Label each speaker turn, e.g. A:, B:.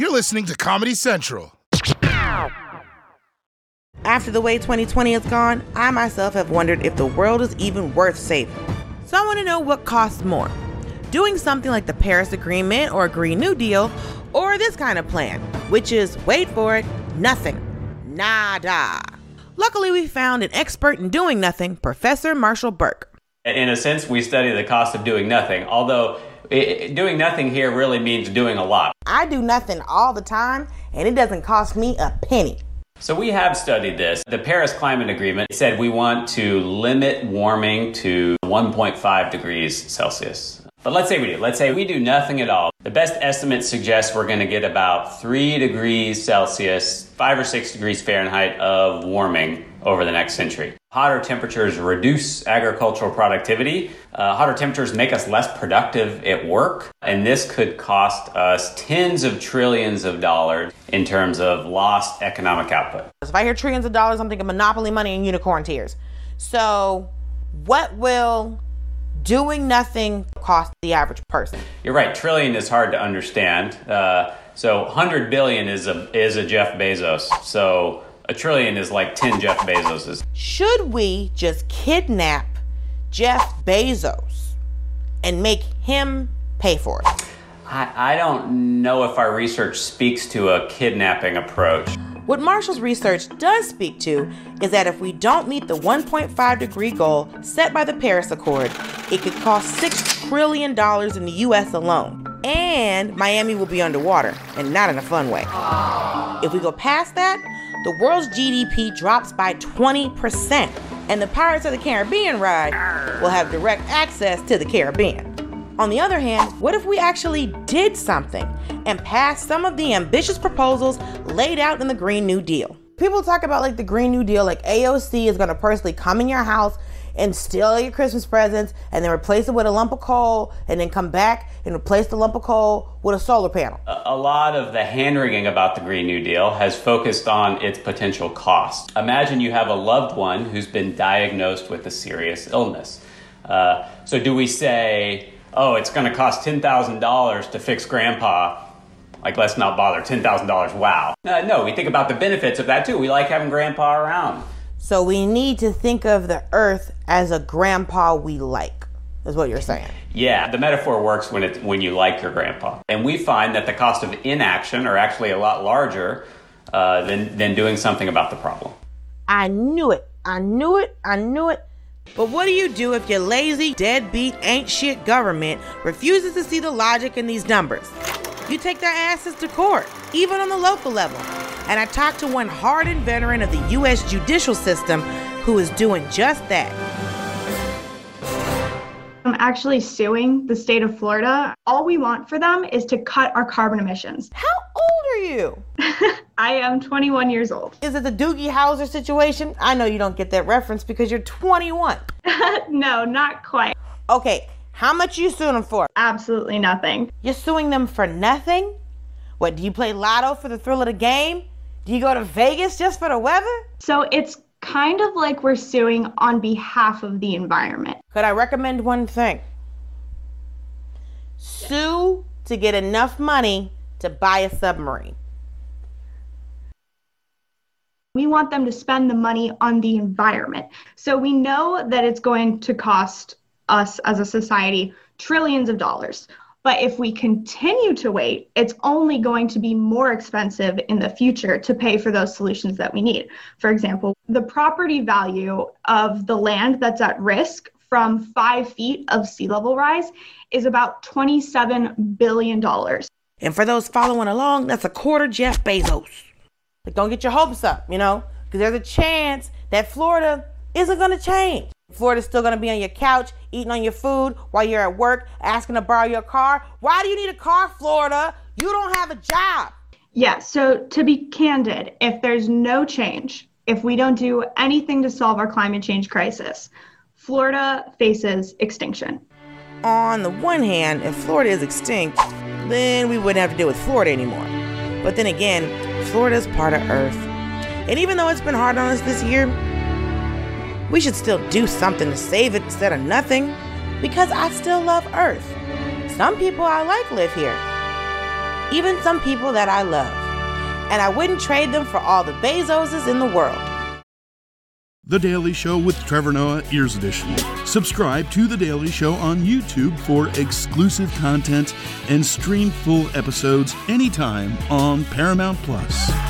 A: You're listening to Comedy Central.
B: After the way 2020 has gone, I myself have wondered if the world is even worth saving. So I want to know what costs more doing something like the Paris Agreement or a Green New Deal, or this kind of plan, which is wait for it, nothing. Nada. Luckily, we found an expert in doing nothing, Professor Marshall Burke.
C: In a sense, we study the cost of doing nothing, although it, doing nothing here really means doing a lot.
B: I do nothing all the time, and it doesn't cost me a penny.
C: So we have studied this. The Paris Climate Agreement said we want to limit warming to 1.5 degrees Celsius. But let's say we do. Let's say we do nothing at all. The best estimate suggests we're going to get about 3 degrees Celsius, 5 or 6 degrees Fahrenheit of warming over the next century. Hotter temperatures reduce agricultural productivity. Uh, hotter temperatures make us less productive at work. And this could cost us tens of trillions of dollars in terms of lost economic output.
B: If I hear trillions of dollars, I'm thinking monopoly money and unicorn tears. So, what will doing nothing costs the average person.
C: You're right. Trillion is hard to understand. Uh, so 100 billion is a is a Jeff Bezos. So a trillion is like 10 Jeff Bezoses.
B: Should we just kidnap Jeff Bezos and make him pay for it?
C: I, I don't know if our research speaks to a kidnapping approach.
B: What Marshall's research does speak to is that if we don't meet the 1.5 degree goal set by the Paris Accord, it could cost $6 trillion in the US alone. And Miami will be underwater, and not in a fun way. If we go past that, the world's GDP drops by 20%, and the Pirates of the Caribbean ride will have direct access to the Caribbean. On the other hand, what if we actually did something and passed some of the ambitious proposals laid out in the Green New Deal? People talk about like the Green New Deal, like AOC is gonna personally come in your house and steal your Christmas presents and then replace it with a lump of coal and then come back and replace the lump of coal with a solar panel.
C: A lot of the hand wringing about the Green New Deal has focused on its potential cost. Imagine you have a loved one who's been diagnosed with a serious illness. Uh, so, do we say, oh, it's going to cost $10,000 to fix grandpa. Like, let's not bother. $10,000, wow. Uh, no, we think about the benefits of that too. We like having grandpa around.
B: So we need to think of the earth as a grandpa we like, is what you're saying.
C: Yeah, the metaphor works when, it, when you like your grandpa. And we find that the cost of inaction are actually a lot larger uh, than, than doing something about the problem.
B: I knew it. I knew it. I knew it. But what do you do if your lazy, deadbeat, ain't shit government refuses to see the logic in these numbers? You take their asses to court, even on the local level. And I talked to one hardened veteran of the U.S. judicial system who is doing just that.
D: Actually suing the state of Florida. All we want for them is to cut our carbon emissions.
B: How old are you?
D: I am 21 years old.
B: Is it the Doogie Howser situation? I know you don't get that reference because you're 21.
D: no, not quite.
B: Okay, how much you suing them for?
D: Absolutely nothing.
B: You're suing them for nothing? What, do you play lotto for the thrill of the game? Do you go to Vegas just for the weather?
D: So it's kind of like we're suing on behalf of the environment.
B: Could I recommend one thing? Sue to get enough money to buy a submarine.
D: We want them to spend the money on the environment. So we know that it's going to cost us as a society trillions of dollars. But if we continue to wait, it's only going to be more expensive in the future to pay for those solutions that we need. For example, the property value of the land that's at risk from five feet of sea level rise is about $27 billion.
B: And for those following along, that's a quarter Jeff Bezos. Like, don't get your hopes up, you know, because there's a chance that Florida isn't going to change. Florida's still going to be on your couch, eating on your food while you're at work, asking to borrow your car. Why do you need a car, Florida? You don't have a job.
D: Yeah, so to be candid, if there's no change, if we don't do anything to solve our climate change crisis, Florida faces extinction.
B: On the one hand, if Florida is extinct, then we wouldn't have to deal with Florida anymore. But then again, Florida is part of Earth. And even though it's been hard on us this year, we should still do something to save it instead of nothing because I still love Earth. Some people I like live here. even some people that I love. And I wouldn't trade them for all the Bezoses in the world.
E: The Daily Show with Trevor Noah, Ears Edition. Subscribe to The Daily Show on YouTube for exclusive content and stream full episodes anytime on Paramount Plus.